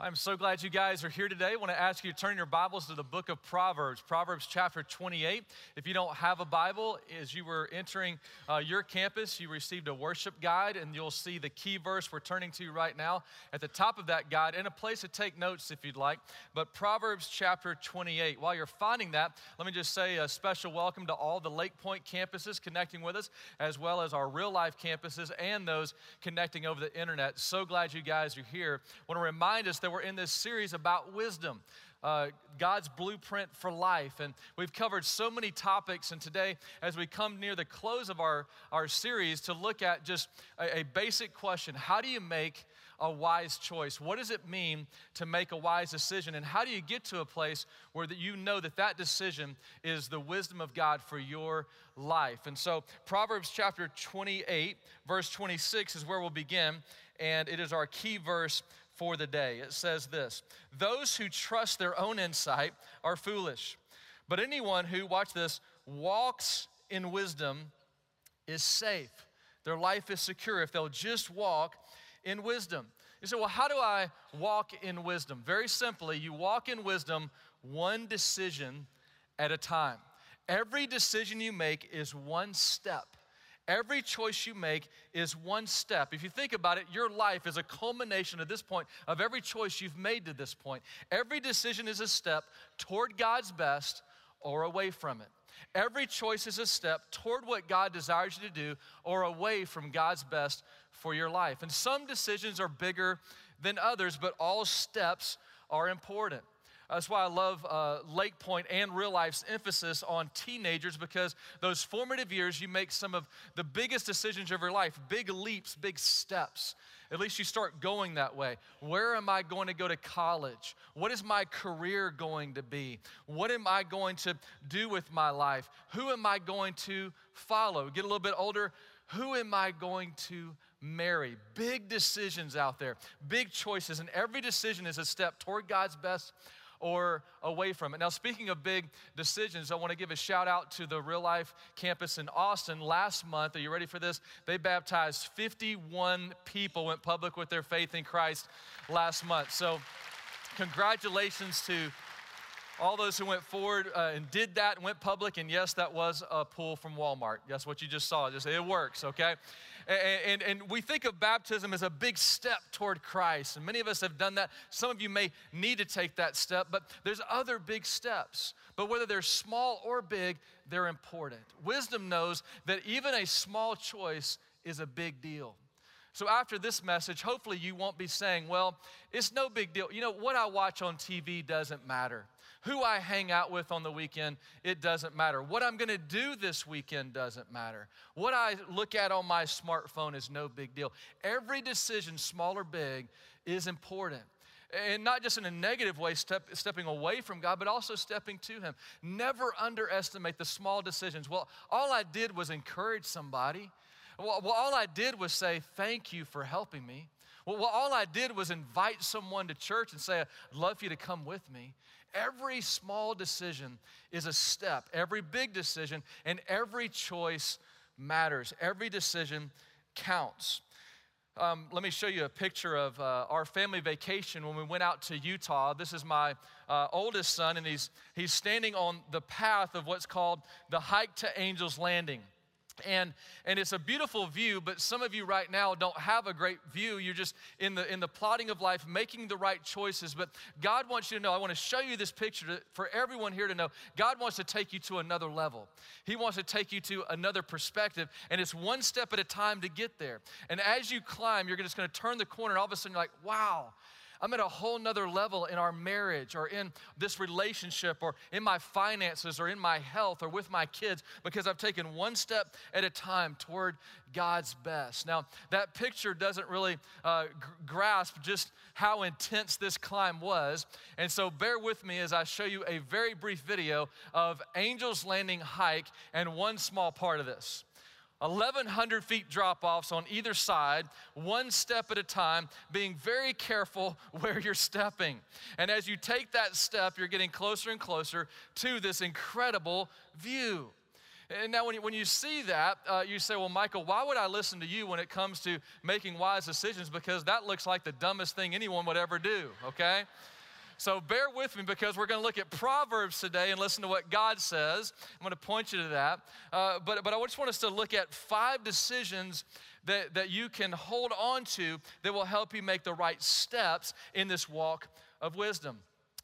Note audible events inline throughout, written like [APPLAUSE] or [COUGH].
I'm so glad you guys are here today. I want to ask you to turn your Bibles to the book of Proverbs, Proverbs chapter 28. If you don't have a Bible, as you were entering uh, your campus, you received a worship guide, and you'll see the key verse we're turning to right now at the top of that guide, and a place to take notes if you'd like. But Proverbs chapter 28. While you're finding that, let me just say a special welcome to all the Lakepointe campuses connecting with us, as well as our real life campuses and those connecting over the internet. So glad you guys are here. I want to remind us that we're in this series about wisdom. Uh, God's blueprint for life. And we've covered so many topics. And today, as we come near the close of our, our series, to look at just a, a basic question How do you make a wise choice? What does it mean to make a wise decision? And how do you get to a place where that you know that that decision is the wisdom of God for your life? And so, Proverbs chapter 28, verse 26 is where we'll begin. And it is our key verse for the day. It says this Those who trust their own insight are foolish, but anyone who, watch this, walks in wisdom is safe. Their life is secure if they'll just walk in wisdom. You say, well, how do I walk in wisdom? Very simply, you walk in wisdom one decision at a time. Every decision you make is one step Every choice you make is one step. If you think about it, your life is a culmination at this point of every choice you've made to this point. Every decision is a step toward God's best or away from it. Every choice is a step toward what God desires you to do or away from God's best for your life. And some decisions are bigger than others, but all steps are important. That's why I love uh, Lakepointe and real life's emphasis on teenagers because those formative years, you make some of the biggest decisions of your life, big leaps, big steps. At least you start going that way. Where am I going to go to college? What is my career going to be? What am I going to do with my life? Who am I going to follow? Get a little bit older. Who am I going to marry? Big decisions out there, big choices, and every decision is a step toward God's best or away from it. Now, speaking of big decisions, I want to give a shout out to the real life campus in Austin. Last month, are you ready for this? They baptized 51 people, went public with their faith in Christ last month. So, congratulations to all those who went forward uh, and did that and went public. And yes, that was a pull from Walmart. That's what you just saw. Just it works, okay? And, and, and we think of baptism as a big step toward Christ. And many of us have done that. Some of you may need to take that step, but there's other big steps. But whether they're small or big, they're important. Wisdom knows that even a small choice is a big deal. So, after this message, hopefully you won't be saying, well, it's no big deal. You know, what I watch on TV doesn't matter. Who I hang out with on the weekend, it doesn't matter. What I'm gonna do this weekend doesn't matter. What I look at on my smartphone is no big deal. Every decision, small or big, is important. And not just in a negative way, step, stepping away from God, but also stepping to Him. Never underestimate the small decisions. Well, all I did was encourage somebody. Well, all I did was say, Thank you for helping me. Well, all I did was invite someone to church and say, I'd love for you to come with me. Every small decision is a step, every big decision, and every choice matters. Every decision counts. Um, let me show you a picture of uh, our family vacation when we went out to Utah. This is my uh, oldest son, and he's, he's standing on the path of what's called the hike to Angel's Landing. And, and it's a beautiful view, but some of you right now don't have a great view. You're just in the, in the plotting of life, making the right choices. But God wants you to know, I want to show you this picture to, for everyone here to know, God wants to take you to another level. He wants to take you to another perspective, and it's one step at a time to get there. And as you climb, you're just going to turn the corner, and all of a sudden you're like, wow, I'm at a whole nother level in our marriage or in this relationship or in my finances or in my health or with my kids because I've taken one step at a time toward God's best. Now, that picture doesn't really uh, g- grasp just how intense this climb was. And so bear with me as I show you a very brief video of Angel's Landing hike and one small part of this. 1,100 feet drop offs on either side, one step at a time, being very careful [LAUGHS] where you're stepping. And as you take that step, you're getting closer and closer to this incredible view. And now, when you, when you see that, uh, you say, Well, Michael, why would I listen to you when it comes to making wise decisions? Because that looks like the dumbest thing anyone would ever do, okay? So bear with me because we're going to look at Proverbs today and listen to what God says. I'm going to point you to that. Uh, but, but I just want us to look at five decisions that, that you can hold on to that will help you make the right steps in this walk of wisdom.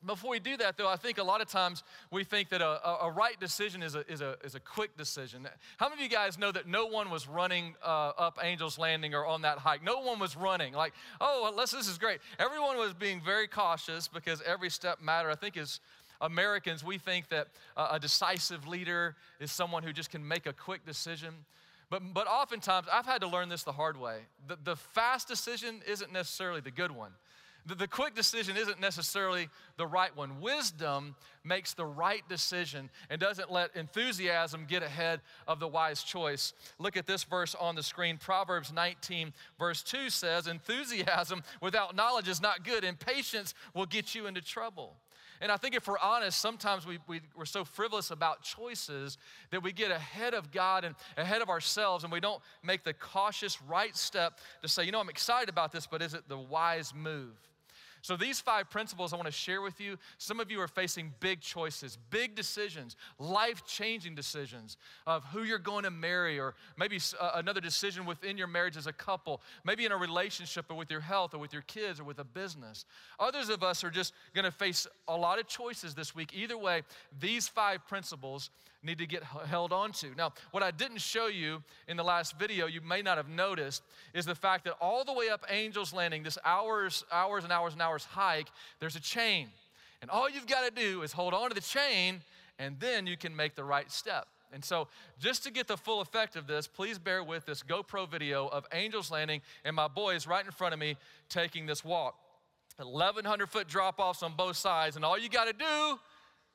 Before we do that, though, I think a lot of times we think that a, a, right decision is a, is, a, is a quick decision. How many of you guys know that no one was running uh, up Angel's Landing or on that hike? No one was running. Like, oh, well, this is great. Everyone was being very cautious because every step mattered. I think as Americans, we think that uh, a decisive leader is someone who just can make a quick decision. But, but oftentimes, I've had to learn this the hard way. The, the fast decision isn't necessarily the good one. The, the quick decision isn't necessarily the right one. Wisdom makes the right decision and doesn't let enthusiasm get ahead of the wise choice. Look at this verse on the screen. Proverbs 19, verse 2 says, Enthusiasm without knowledge is not good, and patience will get you into trouble. And I think if we're honest, sometimes we, we, we're so frivolous about choices that we get ahead of God and ahead of ourselves, and we don't make the cautious right step to say, you know, I'm excited about this, but is it the wise move? So, these five principles I want to share with you. Some of you are facing big choices, big decisions, life changing decisions of who you're going to marry, or maybe uh, another decision within your marriage as a couple, maybe in a relationship or with your health or with your kids or with a business. Others of us are just going to face a lot of choices this week. Either way, these five principles need to get held on to. Now, what I didn't show you in the last video, you may not have noticed, is the fact that all the way up Angel's Landing, this hours, hours and hours and hours hike, there's a chain. And all you've got to do is hold on to the chain, and then you can make the right step. And so, just to get the full effect of this, please bear with this GoPro video of Angel's Landing and my boys right in front of me taking this walk. 1,100 foot drop offs on both sides, and all you got to do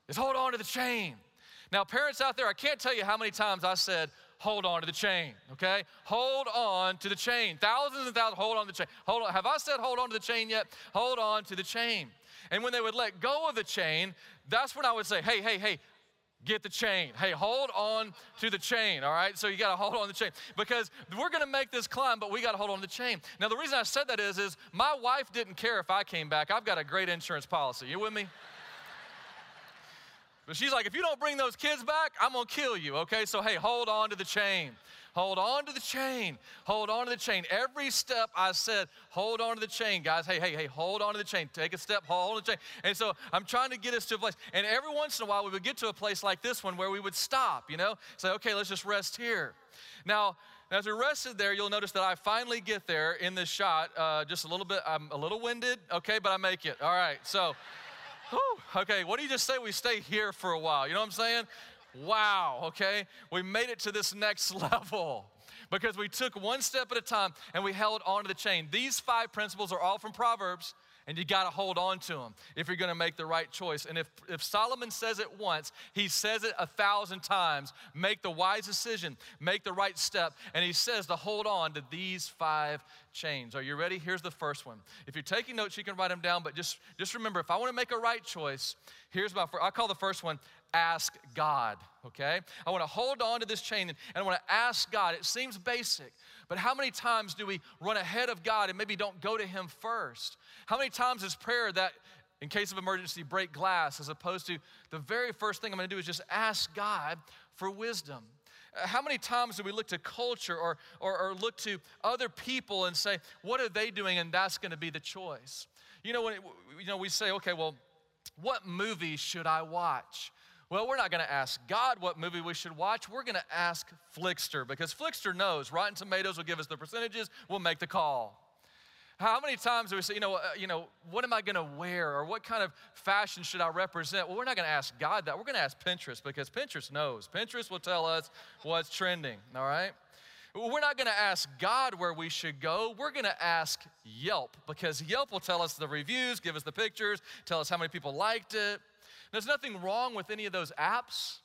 is hold on to the chain. Now, parents out there, I can't tell you how many times I said, hold on to the chain, okay? Hold on to the chain. Thousands and thousands, hold on to the chain. Hold on. Have I said hold on to the chain yet? Hold on to the chain. And when they would let go of the chain, that's when I would say, hey, hey, hey, get the chain. Hey, hold on to the chain, all right? So you got to hold on to the chain because we're going to make this climb, but we got to hold on to the chain. Now, the reason I said that is, is my wife didn't care if I came back. I've got a great insurance policy. You with me? But she's like, if you don't bring those kids back, I'm gonna kill you, okay? So, hey, hold on to the chain. Hold on to the chain. Hold on to the chain. Every step I said, hold on to the chain, guys. Hey, hey, hey, hold on to the chain. Take a step, hold on to the chain. And so I'm trying to get us to a place. And every once in a while, we would get to a place like this one where we would stop, you know? Say, okay, let's just rest here. Now, as we rested there, you'll notice that I finally get there in this shot. Uh, just a little bit, I'm a little winded, okay, but I make it. All right, so. Whew, okay, what do you just say we stay here for a while? You know what I'm saying? Wow, okay? We made it to this next [LAUGHS] level because we took one step at a time and we held on to the chain. These five principles are all from Proverbs and you got to hold on to them if you're going to make the right choice. And if, if Solomon says it once, he says it a thousand times. Make the wise decision, make the right step. And he says to hold on to these five chains. Are you ready? Here's the first one. If you're taking notes, you can write them down, but just, just remember if I want to make a right choice, here's my first, I call the first one ask God, okay? I want to hold on to this chain and, and I want to ask God. It seems basic, but how many times do we run ahead of God and maybe don't go to Him first? How many times is prayer that, in case of emergency, break glass, as opposed to the very first thing I'm to do is just ask God for wisdom? Uh, how many times do we look to culture or, or, or, look to other people and say, what are they doing? And that's to be the choice. You know, when it, you know, we say, okay, well, what movie should I watch? Well, we're not going to ask God what movie we should watch. We're going to ask Flixster because Flixster knows Rotten Tomatoes will give us the percentages. We'll make the call. How many times do we say, you know, uh, you know, what am I going to wear or what kind of fashion should I represent? Well, we're not going to ask God that. We're going to ask Pinterest because Pinterest knows. Pinterest will tell us what's trending, all right? We're not going to ask God where we should go. We're going to ask Yelp because Yelp will tell us the reviews, give us the pictures, tell us how many people liked it. There's nothing wrong with any of those apps,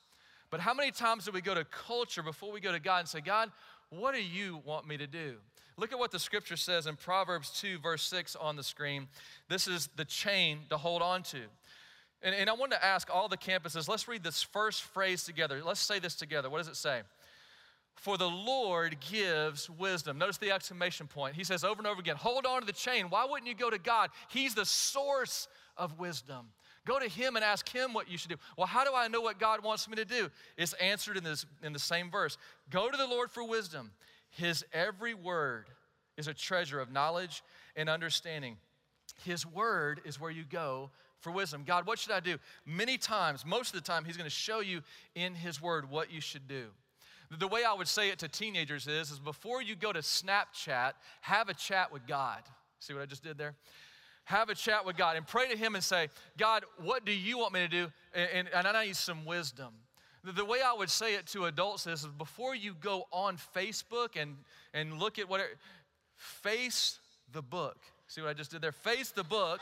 but how many times do we go to culture before we go to God and say, God, what do you want me to do? Look at what the scripture says in Proverbs 2, verse 6 on the screen. This is the chain to hold on to. And, and I want to ask all the campuses, let's read this first phrase together. Let's say this together. What does it say? For the Lord gives wisdom. Notice the exclamation point. He says over and over again, hold on to the chain. Why wouldn't you go to God? He's the source of wisdom. Go to Him and ask Him what you should do. Well, how do I know what God wants me to do? It's answered in, this, in the same verse. Go to the Lord for wisdom. His every word is a treasure of knowledge and understanding. His word is where you go for wisdom. God, what should I do? Many times, most of the time, He's going to show you in His word what you should do. The way I would say it to teenagers is, is before you go to Snapchat, have a chat with God. See what I just did there? Have a chat with God and pray to Him and say, God, what do you want me to do? And, and, I need some wisdom. The, the way I would say it to adults is, before you go on Facebook and, and look at whatever, face the book. See what I just did there? Face the book.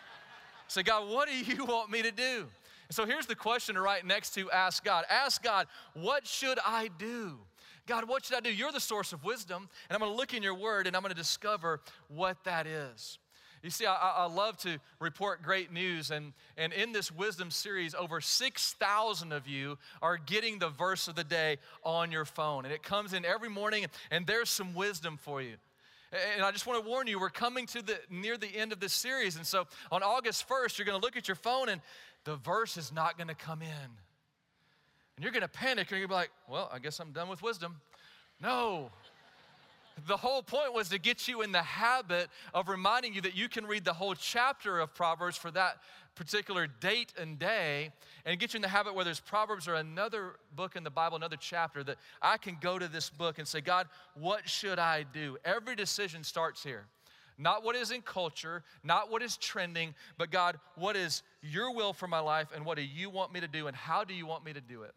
[LAUGHS] Say, God, what do you [LAUGHS] want me to do? So here's the question right next to ask God. Ask God, what should I do? God, what should I do? You're the source of wisdom, and I'm going to look in your word and I'm going to discover what that is. You see, I, I, love to report great news, and, and in this wisdom series, over 6,000 of you are getting the verse of the day on your phone. And it comes in every morning, and there's some wisdom for you. And I just want to warn you, we're coming to the near the end of this series. And so on August 1st, you're going to look at your phone and the verse is not going to come in. And you're going to panic. And you're going to be like, well, I guess I'm done with wisdom. No. The whole point was to get you in the habit of reminding you that you can read the whole chapter of Proverbs for that particular date and day and get you in the habit where there's Proverbs or another book in the Bible, another chapter, that I can go to this book and say, God, what should I do? Every decision starts here. Not what is in culture, not what is trending, but God, what is your will for my life and what do you want me to do and how do you want me to do it?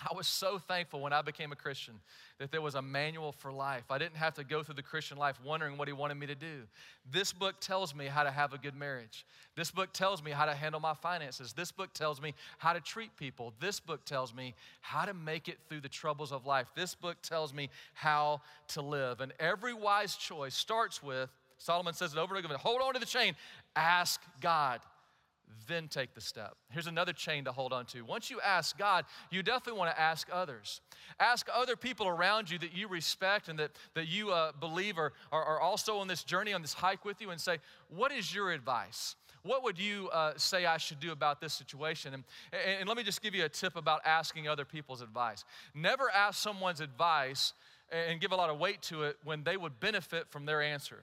I was so thankful when I became a Christian that there was a manual for life. I didn't have to go through the Christian life wondering what he wanted me to do. This book tells me how to have a good marriage. This book tells me how to handle my finances. This book tells me how to treat people. This book tells me how to make it through the troubles of life. This book tells me how to live. And every wise choice starts with Solomon says it over and over again hold on to the chain, ask God then take the step. Here's another chain to hold on to. Once you ask God, you definitely want to ask others. Ask other people around you that you respect and that, that you uh, believe are, are, are, also on this journey, on this hike with you, and say, What is your advice? What would you uh, say I should do about this situation? And, and, and let me just give you a tip about asking other people's advice. Never ask someone's advice and give a lot of weight to it when they would benefit from their answer.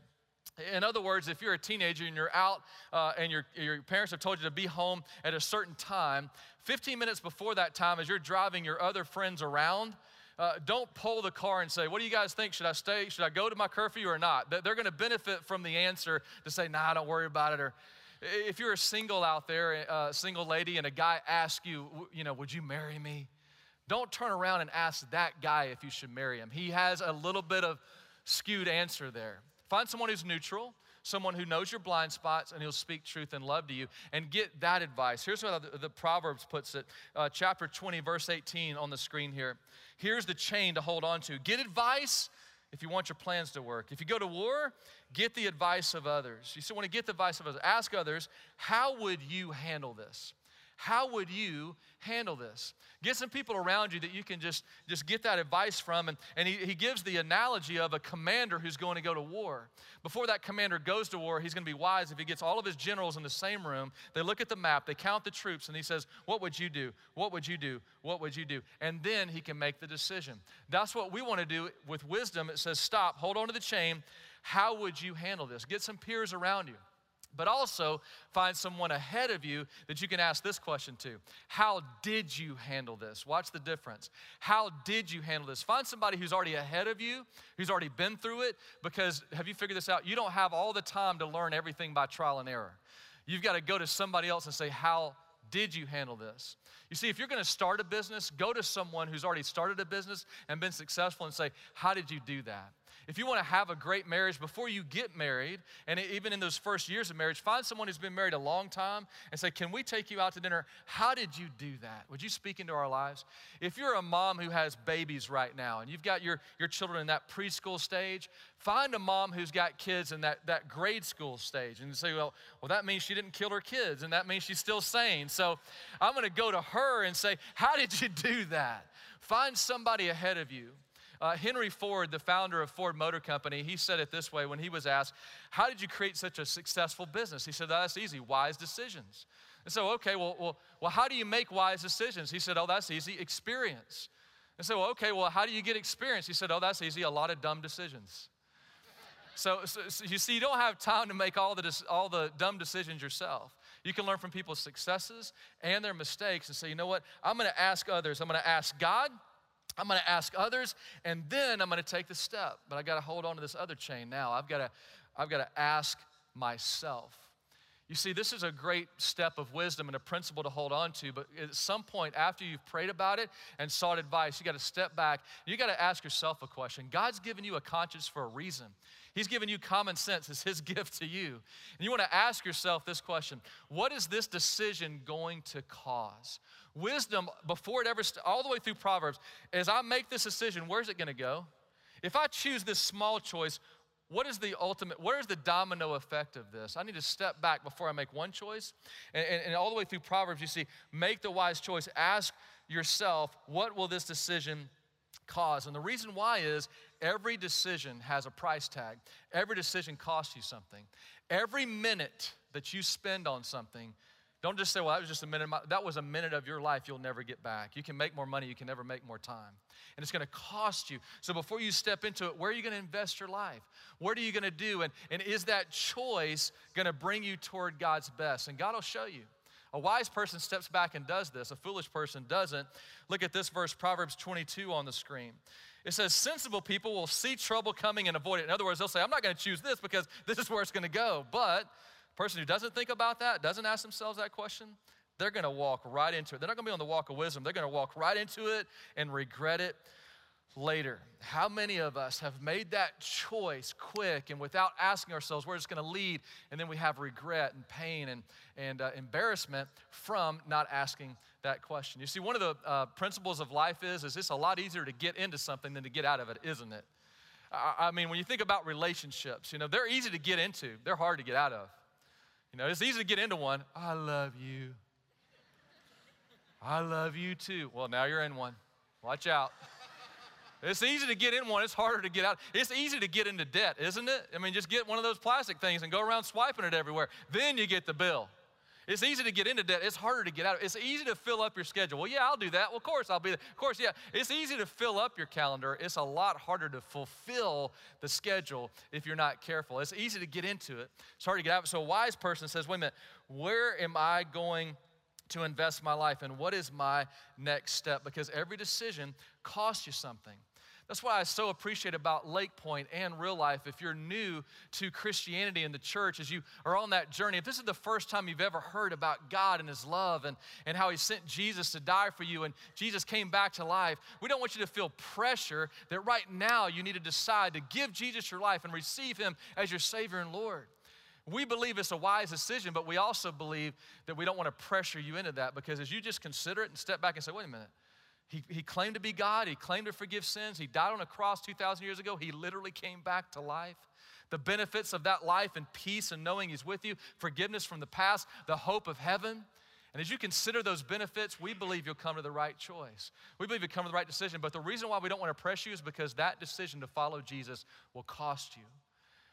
In other words, if you're a teenager and you're out uh, and your, your parents have told you to be home at a certain time, 15 minutes before that time, as you're driving your other friends around, uh, don't pull the car and say, What do you guys think? Should I stay? Should I go to my curfew or not? They're going to benefit from the answer to say, Nah, don't worry about it. Or if you're a single out there, a single lady, and a guy asks you, You know, would you marry me? Don't turn around and ask that guy if you should marry him. He has a little bit of skewed answer there. Find someone who's neutral, someone who knows your blind spots, and he'll speak truth and love to you, and get that advice. Here's what the, the Proverbs puts it uh, chapter 20, verse 18 on the screen here. Here's the chain to hold on to. Get advice if you want your plans to work. If you go to war, get the advice of others. You still want to get the advice of others. Ask others, how would you handle this? How would you handle this? Get some people around you that you can just, just get that advice from. And, and he, he gives the analogy of a commander who's going to go to war. Before that commander goes to war, he's going to be wise if he gets all of his generals in the same room. They look at the map, they count the troops, and he says, What would you do? What would you do? What would you do? And then he can make the decision. That's what we want to do with wisdom. It says, Stop, hold on to the chain. How would you handle this? Get some peers around you but also find someone ahead of you that you can ask this question to How did you handle this? Watch the difference. How did you handle this? Find somebody who's already ahead of you, who's already been through it, because have you figured this out? You don't have all the time to learn everything by trial and error. You've got to go to somebody else and say, How did you handle this? You see, if you're going to start a business, go to someone who's already started a business and been successful and say, How did you do that? If you want to have a great marriage before you get married, and even in those first years of marriage, find someone who's been married a long time and say, Can we take you out to dinner? How did you do that? Would you speak into our lives? If you're a mom who has babies right now and you've got your, your children in that preschool stage, find a mom who's got kids in that, that grade school stage and say, Well, well, that means she didn't kill her kids, and that means she's still sane. So I'm going to go to her and say, How did you [LAUGHS] do that? Find somebody ahead of you uh, Henry Ford, the founder of Ford Motor Company, he said it this way when he was asked, How did you create such a successful business? He said, That's easy, wise decisions. And so, okay, well, well, well, how do you make wise decisions? He said, Oh, that's easy, experience. And so, okay, well, how do you get experience? He said, Oh, that's easy, a lot of dumb decisions. So, so, so, you see, you don't have time to make all the, all the dumb decisions yourself. You can learn from people's successes and their mistakes and say, you know what? I'm going to ask others. I'm going to ask God. I'm going to ask others, and then I'm going to take the step. But I got to hold on to this other chain now. I've got to, I've got to ask myself. You see, this is a great step of wisdom and a principle to hold on to, but at some point after you've prayed about it and sought advice, you got to step back. You got to ask yourself a question. God's given you a conscience for a reason. He's given you common sense as his [LAUGHS] gift to you. And you want to ask yourself this question What is this decision going to cause? Wisdom, before it ever, all the way through Proverbs, as I make this decision, where's it going to go? If I choose this small choice, what is the ultimate, where is the domino effect of this? I need to step back before I make one choice. And, and, and all the way through Proverbs, you see, make the wise choice. Ask yourself, what will this decision cause? And the reason why is every decision has a price tag. Every decision costs you something. Every minute that you spend on something don't just say, well, that was just a minute. That was a minute of your life you'll never get back. You can make more money, you can never make more time. And it's going to cost you. So before you step into it, where are you going to invest your life? What are you going to do? And, and is that choice going to bring you toward God's best? And God will show you. A wise person steps back and does this, a foolish person doesn't. Look at this verse, Proverbs 22 on the screen. It says, Sensible people will see trouble coming and avoid it. In other words, they'll say, I'm not going to choose this because this is where it's going to go. But a person who doesn't think about that, doesn't ask themselves that question, they're going to walk right into it. They're not going to be on the walk of wisdom. They're going to walk right into it and regret it later. How many of us have made that choice quick and without asking ourselves where it's going to lead, and then we have regret and pain and, and uh, embarrassment from not asking that question? You see, one of the uh, principles of life is, is it's a lot easier to get into something than to get out of it, isn't it? I, I mean, when you think about relationships, you know, they're easy to get into, they're hard to get out of. You know, it's easy to get into one. I love you. I love you too. Well, now you're in one. Watch out. It's easy to get in one, it's harder to get out. It's easy to get into debt, isn't it? I mean, just get one of those plastic things and go around swiping it everywhere. Then you get the bill. It's easy to get into debt. It's harder to get out. It's easy to fill up your schedule. Well, yeah, I'll do that. Well, of course, I'll be there. Of course, yeah. It's easy to fill up your calendar. It's a lot harder to fulfill the schedule if you're not careful. It's easy to get into it. It's hard to get out. So a wise person says, wait a minute, where am I going to invest my life and what is my next step? Because every decision costs you something. That's why I so appreciate about Lakepointe and real life. If you're new to Christianity and the church, as you are on that journey, if this is the first time you've ever heard about God and His love and, and how He sent Jesus to die for you and Jesus came back to life, we don't want you to feel pressure that right now you need to decide to give Jesus your life and receive Him as your Savior and Lord. We believe it's a wise decision, but we also believe that we don't want to pressure you into that because as you just consider it and step back and say, wait a minute, he, he claimed to be God. He claimed to forgive sins. He died on a cross 2,000 years ago. He literally came back to life. The benefits of that life and peace and knowing He's with you, forgiveness from the past, the hope of heaven. And as you consider those benefits, we believe you'll come to the right choice. We believe you'll come to the right decision. But the reason why we don't want to press you is because that decision to follow Jesus will cost you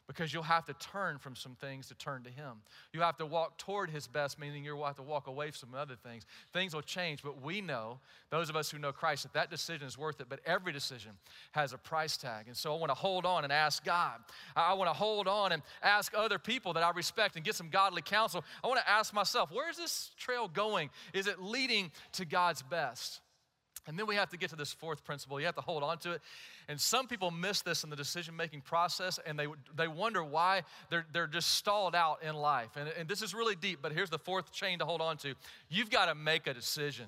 because you'll have to turn from some things to turn to Him. You have to walk toward His best, meaning you'll have to walk away from some other things. Things will change, but we know, those of us who know Christ, that that decision is worth it. But every decision has a price tag. And so I want to hold on and ask God. I want to hold on and ask other people that I respect and get some godly counsel. I want to ask myself, where is this trail going? Is it leading to God's best? And then we have to get to this fourth principle. You have to hold on to it. And some people miss this in the decision making process and they, they wonder why they're, they're just stalled out in life. And, and this is really deep, but here's the fourth chain to hold on to. You've got to make a decision.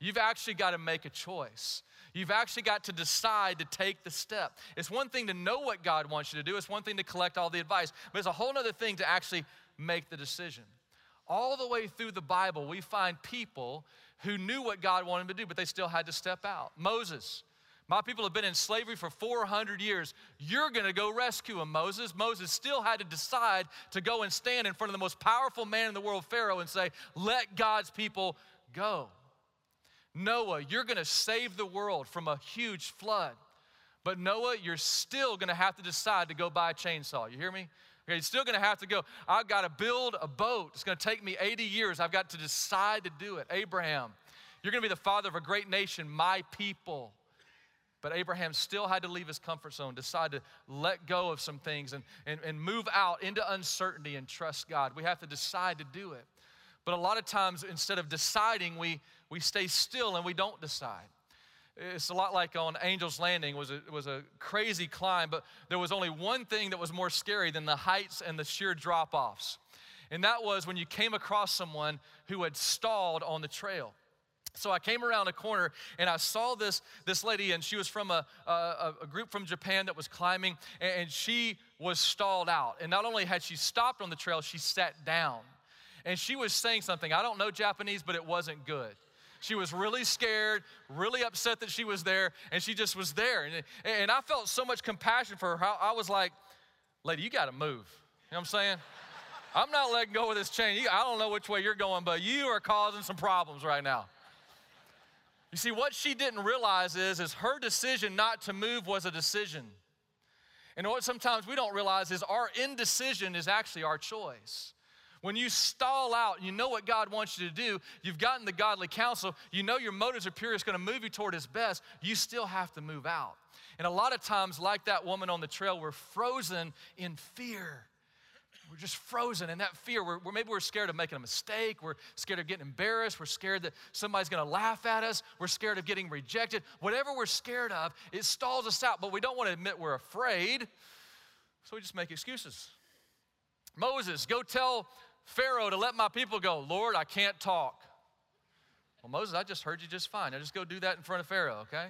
You've actually got to make a choice. You've actually got to decide to take the step. It's one thing to know what God wants you to do, it's one thing to collect all the advice, but it's a whole other thing to actually make the decision. All the way through the Bible, we find people who knew what God wanted them to do, but they still had to step out. Moses, my people have been in slavery for 400 years. You're going to go rescue them, Moses. Moses still had to decide to go and stand in front of the most powerful man in the world, Pharaoh, and say, Let God's people go. Noah, you're going to save the world from a huge flood. But Noah, you're still going to have to decide to go buy a chainsaw. You hear me? Okay, you're still going to have to go. I've got to build a boat. It's going to take me 80 years. I've got to decide to do it. Abraham, you're going to be the father of a great nation, my people. But Abraham still had to leave his comfort zone, decide to let go of some things and, and, and move out into uncertainty and trust God. We have to decide to do it. But a lot of times, instead of deciding, we, we stay still and we don't decide. It's a lot like on Angel's Landing. Was, was a crazy climb, but there was only one thing that was more scary than the heights and the sheer drop offs. And that was when you came across someone who had stalled on the trail. So I came around a corner and I saw this, this lady, and she was from a, a, a, group from Japan that was climbing, and she was stalled out. And not only had she stopped on the trail, she sat down. And she was saying something. I don't know Japanese, but it wasn't good. She was really scared, really upset that she was there, and she just was there. And, and I felt so much compassion for her. I was like, lady, you got to move. You know what I'm saying? [LAUGHS] I'm not letting go of this chain. I don't know which way you're going, but you are causing some problems right now. You see, what she didn't realize is, is her decision not to move was a decision. And what sometimes we don't realize is our indecision is actually our choice. When you stall out you know what God wants you to do, you've gotten the godly counsel, you know your motives are pure, it's gonna move you toward His best, you still have to move out. And a lot of times, like that woman on the trail, we're frozen in fear. We're just frozen in that fear. We're, we're, maybe we're scared of making a mistake. We're scared of getting embarrassed. We're scared that somebody's going to laugh at us. We're scared of getting rejected. Whatever we're scared of, it stalls us out, but we don't want to admit we're afraid. So we just make excuses. Moses, go tell Pharaoh to let my people go. Lord, I can't talk. Well, Moses, I just heard you just fine. Now just go do that in front of Pharaoh, okay?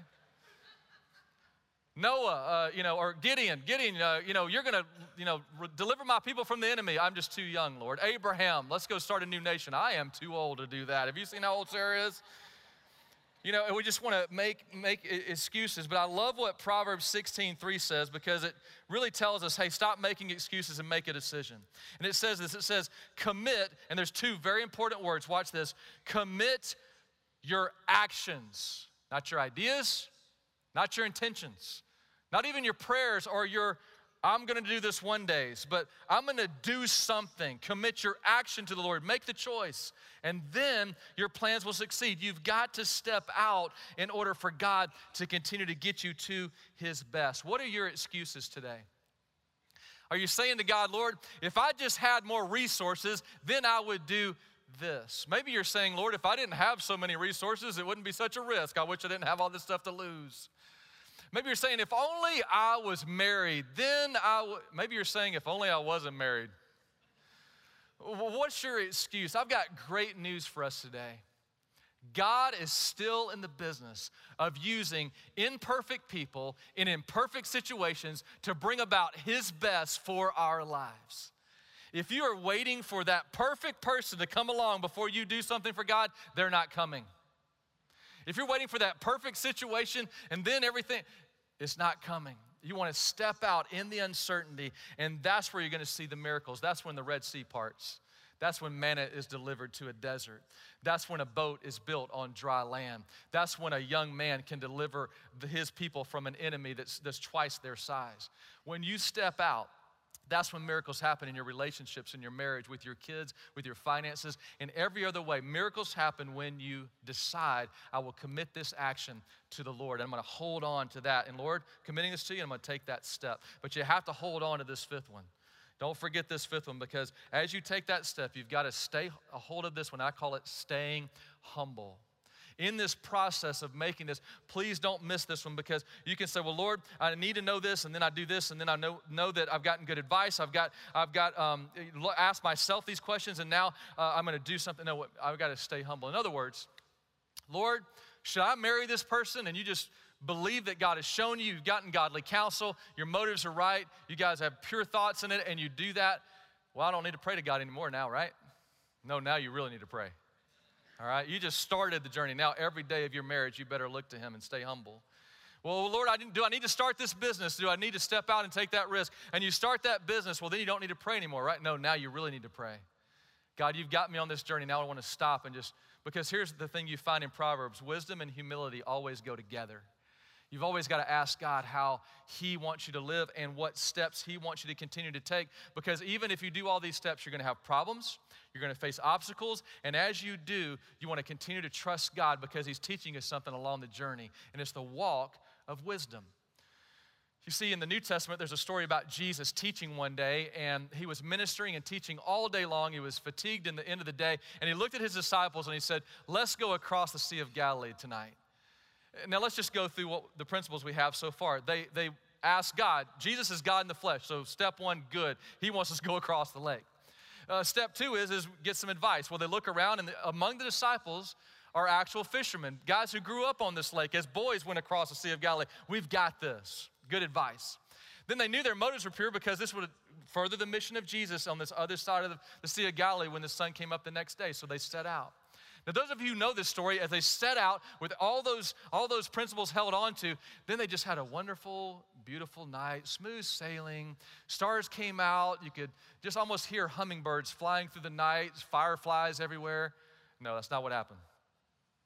Noah, uh, you know, or Gideon, Gideon, uh, you know, you're going to, you know, re- deliver my people from the enemy. I'm just too young, Lord. Abraham, let's go start a new nation. I am too old to do that. Have you seen how old Sarah is? You know, and we just want to make, make excuses. But I love what Proverbs 16, 3 says because it really tells us, hey, stop making excuses and make a decision. And it says this it says, commit, and there's two very important words. Watch this commit your actions, not your ideas, not your intentions, not even your prayers or your I'm going to do this one days, but I'm going to do something. Commit your action to the Lord. Make the choice, and then your plans will succeed. You've got to step out in order for God to continue to get you to His best. What are your excuses today? Are you saying to God, Lord, if I just had more resources, then I would do this? Maybe you're saying, Lord, if I didn't have so many resources, it wouldn't be such a risk. I wish I didn't have all this stuff to lose. Maybe you're saying, if only I was married, then I would. Maybe you're saying, if only I wasn't married. What's your excuse? I've got great news for us today. God is still in the business of using imperfect people in imperfect situations to bring about His best for our lives. If you are waiting for that perfect person to come along before you do something for God, they're not coming. If you're waiting for that perfect situation and then everything, it's not coming. You want to step out in the uncertainty, and that's where you're going to see the miracles. That's when the Red Sea parts. That's when manna is delivered to a desert. That's when a boat is built on dry land. That's when a young man can deliver his people from an enemy that's, that's twice their size. When you step out, that's when miracles happen in your relationships, in your marriage, with your kids, with your finances, in every other way. Miracles happen when you decide, I will commit this action to the Lord. And I'm going to hold on to that. And Lord, committing this to you, I'm going to take that step. But you have to hold on to this fifth one. Don't forget this fifth one because as you take that step, you've got to stay a hold of this one. I call it staying humble in this process of making this, please don't miss this one because you can say, well, Lord, I need to know this, and then I do this, and then I know, know that I've gotten good advice. I've got, I've got um, asked myself these questions, and now uh, I'm going to do something. No, I've got to stay humble. In other words, Lord, should I marry this person? And you just believe that God has shown you, you've gotten godly counsel, your motives are right, you guys have pure thoughts in it, and you do that, well, I don't need to pray to God anymore now, right? No, now you really need to pray. All right? You just started the journey. Now, every day of your marriage, you better look to Him and stay humble. Well, Lord, I do I need to start this business? Do I need to step out and take that risk? And you start that business, well, then you don't need to pray anymore, right? No, now you really need to pray. God, you've got me on this journey. Now I want to stop and just, because here's the thing you find in Proverbs wisdom and humility always go together. You've always got to ask God how He wants you to live and what steps He wants you to continue to take. Because even if you do all these steps, you're going to have problems, you're going to face obstacles, and as you do, you want to continue to trust God because He's teaching us something along the journey. And it's the walk of wisdom. You see, in the New Testament, there's a story about Jesus teaching one day, and he was ministering and teaching all day long. He was fatigued in the end of the day, and he looked at his disciples and he said, Let's go across the Sea of Galilee tonight. Now, let's just go through what the principles we have so far. They, they ask God, Jesus is God in the flesh, so step one, good. He wants us to go across the lake. Uh, step two is, is get some advice. Well, they look around, and the, among the disciples, are actual fishermen, guys who grew up on this lake as boys went across the Sea of Galilee. We've got this. Good advice. Then they knew their motives were pure because this would further the mission of Jesus on this other side of the, the Sea of Galilee when the sun came up the next day. So they set out. Now, those of you who know this story, as they set out with all those, all those principles held on to, then they just had a wonderful, beautiful night, smooth sailing. Stars came out. You could just almost hear hummingbirds flying through the night, fireflies everywhere. No, that's not what happened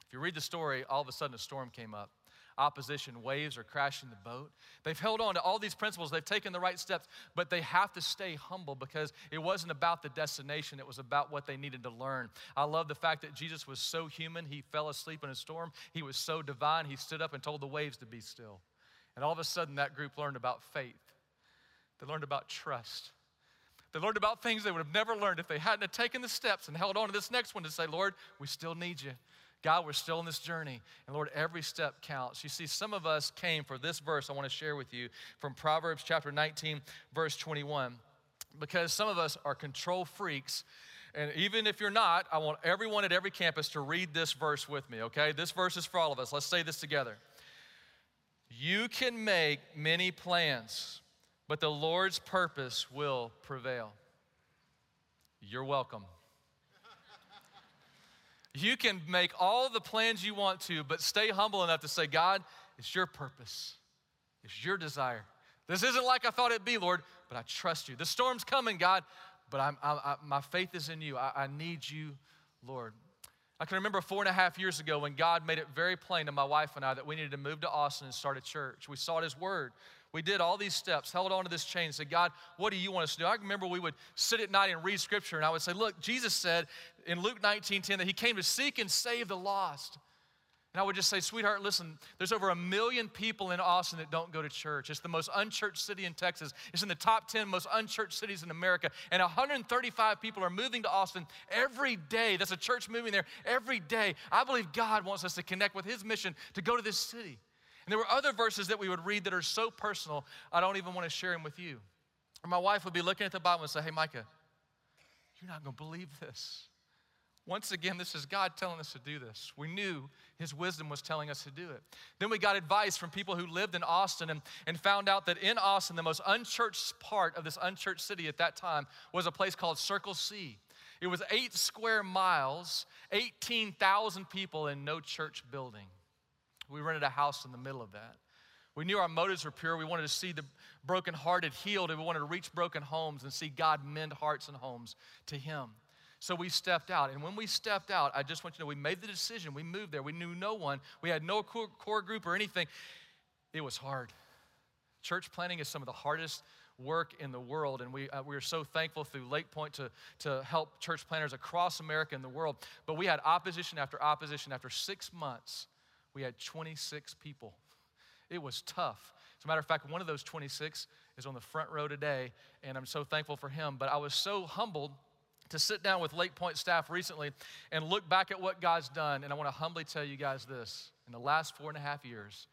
If you read the story, all of a sudden a storm came up. Opposition, waves are crashing the boat. They've held on to all these principles, they've taken the right steps, but they have to stay humble because it wasn't about the destination, it was about what they needed to learn. I love the fact that Jesus was so human, he fell asleep in a storm. He was so divine, he stood up and told the waves to be still. And all of a sudden, that group learned about faith, they learned about trust. They learned about things they would have never learned if they hadn't taken the steps and held on to this next one to say, Lord, we still need you. God, we're still in this journey. And Lord, every step counts. You see, some of us came for this verse I want to share with you from Proverbs chapter 19, verse 21, because some of us are control freaks. And even if you're not, I want everyone at every campus to read this verse with me, okay? This verse is for all of us. Let's say this together. You can make many plans, but the Lord's purpose will prevail. You're welcome. You can make all the plans you want to, but stay humble enough to say, God, it's your purpose, it's your desire. This isn't like I thought it'd be, Lord, but I trust you. The storm's coming, God, but I'm, I, I, my faith is in you. I, I need you, Lord. I can remember four and a half years ago when God made it very plain to my wife and I that we needed to move to Austin and start a church. We sought His Word. We did all these steps, held on to this chain, said, God, what do you want us to do? I remember we would sit at night and read scripture, and I would say, Look, Jesus said in Luke 19 10 that he came to seek and save the lost. And I would just say, sweetheart, listen, there's over a million people in Austin that don't go to church. It's the most unchurched city in Texas. It's in the top 10 most unchurched cities in America. And 135 people are moving to Austin every day. That's a church moving there every day. I believe God wants us to connect with His mission to go to this city. And there were other verses that we would read that are so personal, I don't even want to share them with you. Or my wife would be looking at the Bible and say, Hey, Micah, you're not going to believe this. Once again, this is God telling us to do this. We knew His wisdom was telling us to do it. Then we got advice from people who lived in Austin and, and found out that in Austin, the most unchurched part of this unchurched city at that time was a place called Circle C. It was eight square miles, 18,000 people, and no church building. We rented a house in the middle of that. We knew our motives were pure. We wanted to see the brokenhearted healed, and we wanted to reach broken homes and see God mend hearts and homes to Him. So we stepped out. And when we stepped out, I just want you to know we made the decision. We moved there. We knew no one. We had no core group or anything. It was hard. Church planning is some of the hardest work in the world. And we, uh, we are so thankful through Lakepointe to, to help church planners across America and the world. But we had opposition after opposition. After six months, we had 26 people. It was tough. As a matter of fact, one of those 26 is on the front row today, and I'm so thankful for him. But I was so humbled to sit down with Lakepointe staff recently and look back at what God's done. And I want to humbly tell you guys this in the last four and a half years,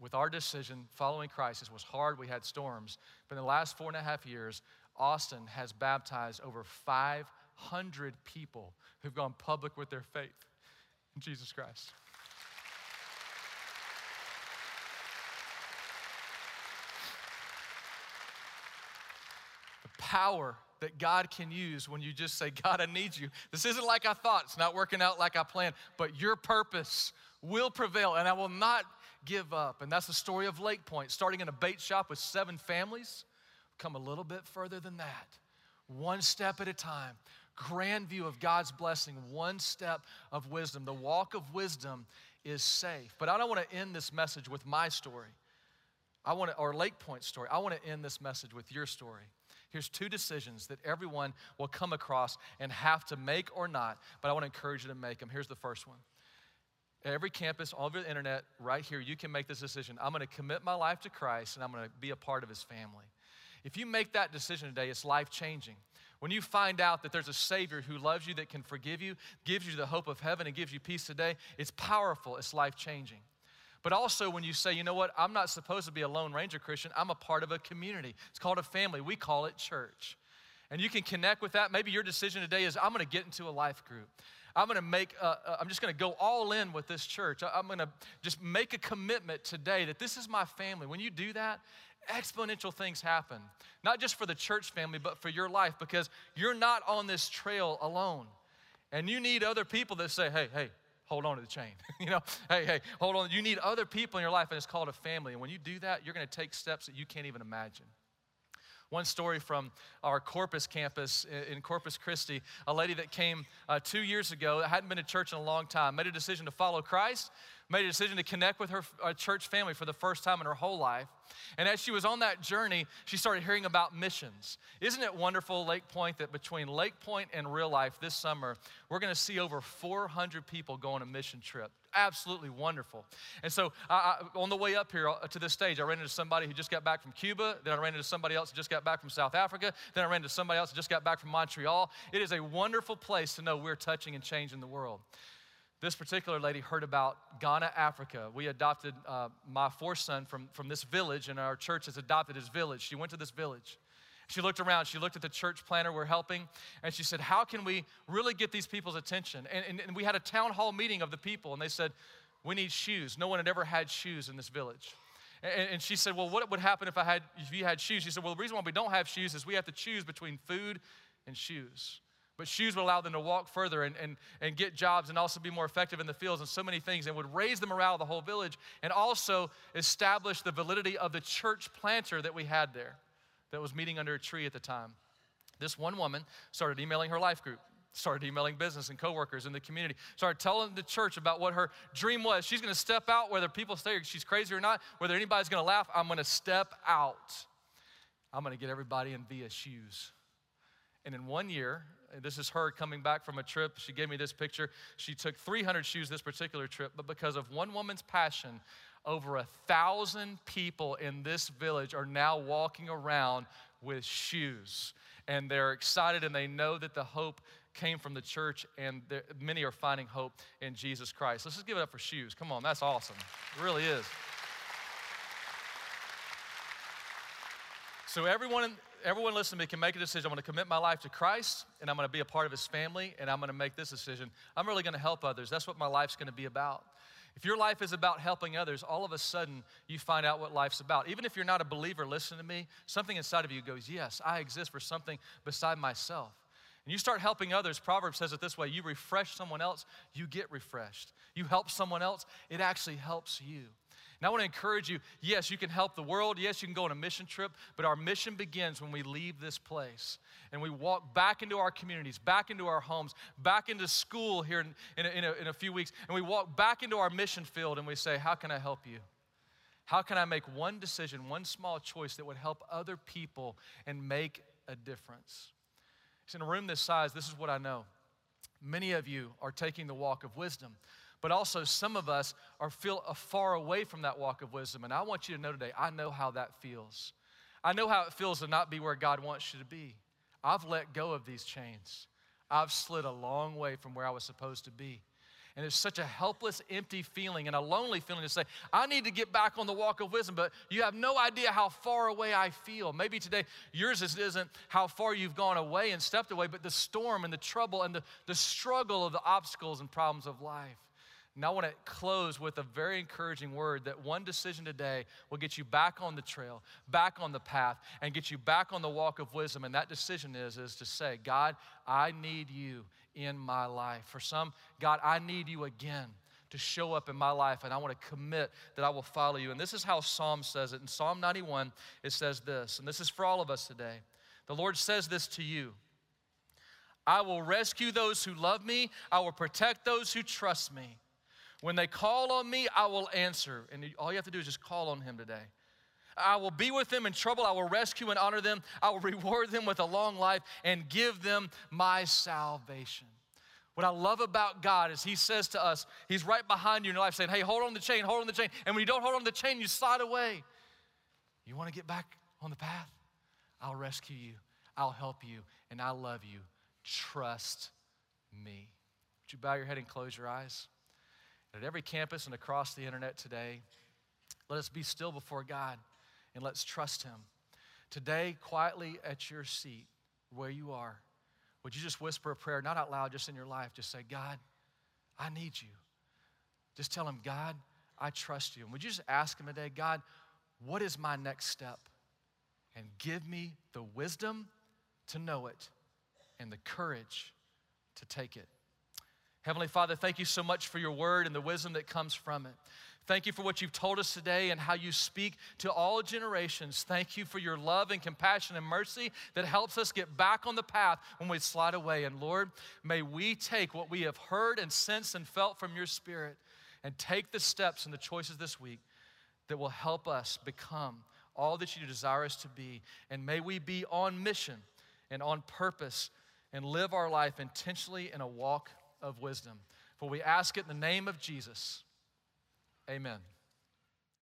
with our decision following Christ, it was hard, we had storms. But in the last four and a half years, Austin has baptized over 500 people who've gone public with their faith in Jesus Christ. Power that God can use when you just say, God, I need you. This isn't like I thought, it's not working out like I planned, but your purpose will prevail, and I will not give up. And that's the story of Lakepointe, starting in a bait shop with seven families, come a little bit further than that, one step at a time. Grand view of God's blessing, one step of wisdom. The walk of wisdom is safe. But I don't want to end this message with my story. I want to, or Lakepointe story. I want to end this message with your story. Here's two decisions that everyone will come across and have to make or not, but I want to encourage you to make them. Here's the first one. Every campus, all over the internet, right here, you can make this decision. I'm going to commit my life to Christ and I'm going to be a part of his family. If you make that decision today, it's life changing. When you find out that there's a Savior who loves you, that can forgive you, gives you the hope of heaven, and gives you peace today, it's powerful, it's life changing. But also, when you say, you know what, I'm not supposed to be a Lone Ranger Christian, I'm a part of a community. It's called a family. We call it church. And you can connect with that. Maybe your decision today is, I'm going to get into a life group. I'm going to make, uh, I'm just going to go all in with this church. I'm going to just make a commitment today that this is my family. When you do that, exponential things happen. Not just for the church family, but for your life because you're not on this trail alone. And you need other people that say, hey, hey, hold on to the chain. [LAUGHS] you know, hey, hey, hold on. You need other people in your life, and it's called a family. And when you do that, you're going to take steps that you can't even imagine. One story from our Corpus campus in Corpus Christi a lady that came uh, two years ago hadn't been to church in a long time, made a decision to follow Christ, made a decision to connect with her uh, church family for the first time in her whole life. And as she was on that journey, she started hearing about missions. Isn't it wonderful, Lakepointe, that between Lakepointe and real life this summer, we're going to see over 400 people go on a mission trip? Absolutely wonderful. And so, I, I, on the way up here uh, to this stage, I ran into somebody who just got back from Cuba. Then I ran into somebody else who just got back from South Africa. Then I ran into somebody else who just got back from Montreal. It is a wonderful place to know we're touching and changing the world. This particular lady heard about Ghana, Africa. We adopted uh, my fourth son from, from this village, and our church has adopted his village. She went to this village. She looked around, she looked at the church planner we're helping, and she said, How can we really get these people's attention? And, and, and we had a town hall meeting of the people, and they said, We need shoes. No one had ever had shoes in this village. And, she said, Well, what would happen if I had if you had shoes? She said, Well, the reason why we don't have shoes is we have to choose between food and shoes. But shoes would allow them to walk further and, and, and get jobs and also be more effective in the fields and so many things and would raise the morale of the whole village and also establish the validity of the church planter that we had there that was meeting under a tree at the time. This one woman started emailing her life group started emailing business and coworkers in the community started telling the church about what her dream was she's to step out whether people say she's crazy or not whether anybody's to laugh i'm to step out i'm to get everybody in via shoes and in one year this is her coming back from a trip. She gave me this picture. She took 300 shoes this particular trip, but because of one woman's passion, over a thousand people in this village are now walking around with shoes. And they're excited and they know that the hope came from the church, and many are finding hope in Jesus Christ. Let's just give it up for shoes. Come on, that's awesome. It really is. So, everyone everyone listening to me can make a decision. I'm going to commit my life to Christ and I'm going to be a part of his family and I'm going to make this decision. I'm really going to help others. That's what my life's going to be about. If your life is about helping others, all of a sudden you find out what life's about. Even if you're not a believer, listen to me, something inside of you goes, Yes, I exist for something beside myself. And you start helping others. Proverbs says it this way you refresh someone else, you get refreshed. You help someone else, it actually helps you. And I want to encourage you yes, you can help the world. Yes, you can go on a mission trip, but our mission begins when we leave this place and we walk back into our communities, back into our homes, back into school here in, in, a, in, a, in a few weeks, and we walk back into our mission field and we say, How can I help you? How can I make one decision, one small choice that would help other people and make a difference? It's in a room this size, this is what I know. Many of you are taking the walk of wisdom. But also, some of us are feel uh, far away from that walk of wisdom. And I want you to know today, I know how that feels. I know how it feels to not be where God wants you to be. I've let go of these chains. I've slid a long way from where I was supposed to be. And it's such a helpless, empty feeling and a lonely feeling to say, I need to get back on the walk of wisdom, but you have no idea how far away I feel. Maybe today yours isn't how far you've gone away and stepped away, but the storm and the trouble and the, the struggle of the obstacles and problems of life. And I want to close with a very encouraging word that one decision today will get you back on the trail, back on the path, and get you back on the walk of wisdom. And that decision is, is to say, God, I need you in my life. For some, God, I need you again to show up in my life, and I want to commit that I will follow you. And this is how Psalm says it. In Psalm 91, it says this, and this is for all of us today. The Lord says this to you. I will rescue those who love me. I will protect those who trust me. When they call on me, I will answer. And all you have to do is just call on him today. I will be with them in trouble. I will rescue and honor them. I will [LAUGHS] reward them with a long life and give them my salvation. What I love about God is He says to us, He's right behind you in your life saying, Hey, hold on the chain, hold on the chain. And when you don't hold on the chain, you slide away. You want to get back on the path? I'll rescue you, I'll help you, and I love you. Trust me. Would you bow your head and close your eyes? At every campus and across the internet today, let us be still before God and let's trust Him. Today, quietly at your seat, where you are, would you just whisper a prayer, not out loud, just in your life? Just say, God, I need you. Just tell Him, God, I trust you. And would you just ask Him today, God, what is my next step? And give me the wisdom to know it and the courage to take it. Heavenly Father, thank you so much for your word and the wisdom that comes from it. Thank you for what you've told us today and how you speak to all generations. Thank you for your love and compassion and mercy that helps us get back on the path when we slide away. And Lord, may we take what we have heard and sensed and felt from your Spirit and take the steps and the choices this week that will help us become all that you desire us to be. And may we be on mission and on purpose and live our life intentionally in a walk of wisdom. For we ask it in the name of Jesus. Amen.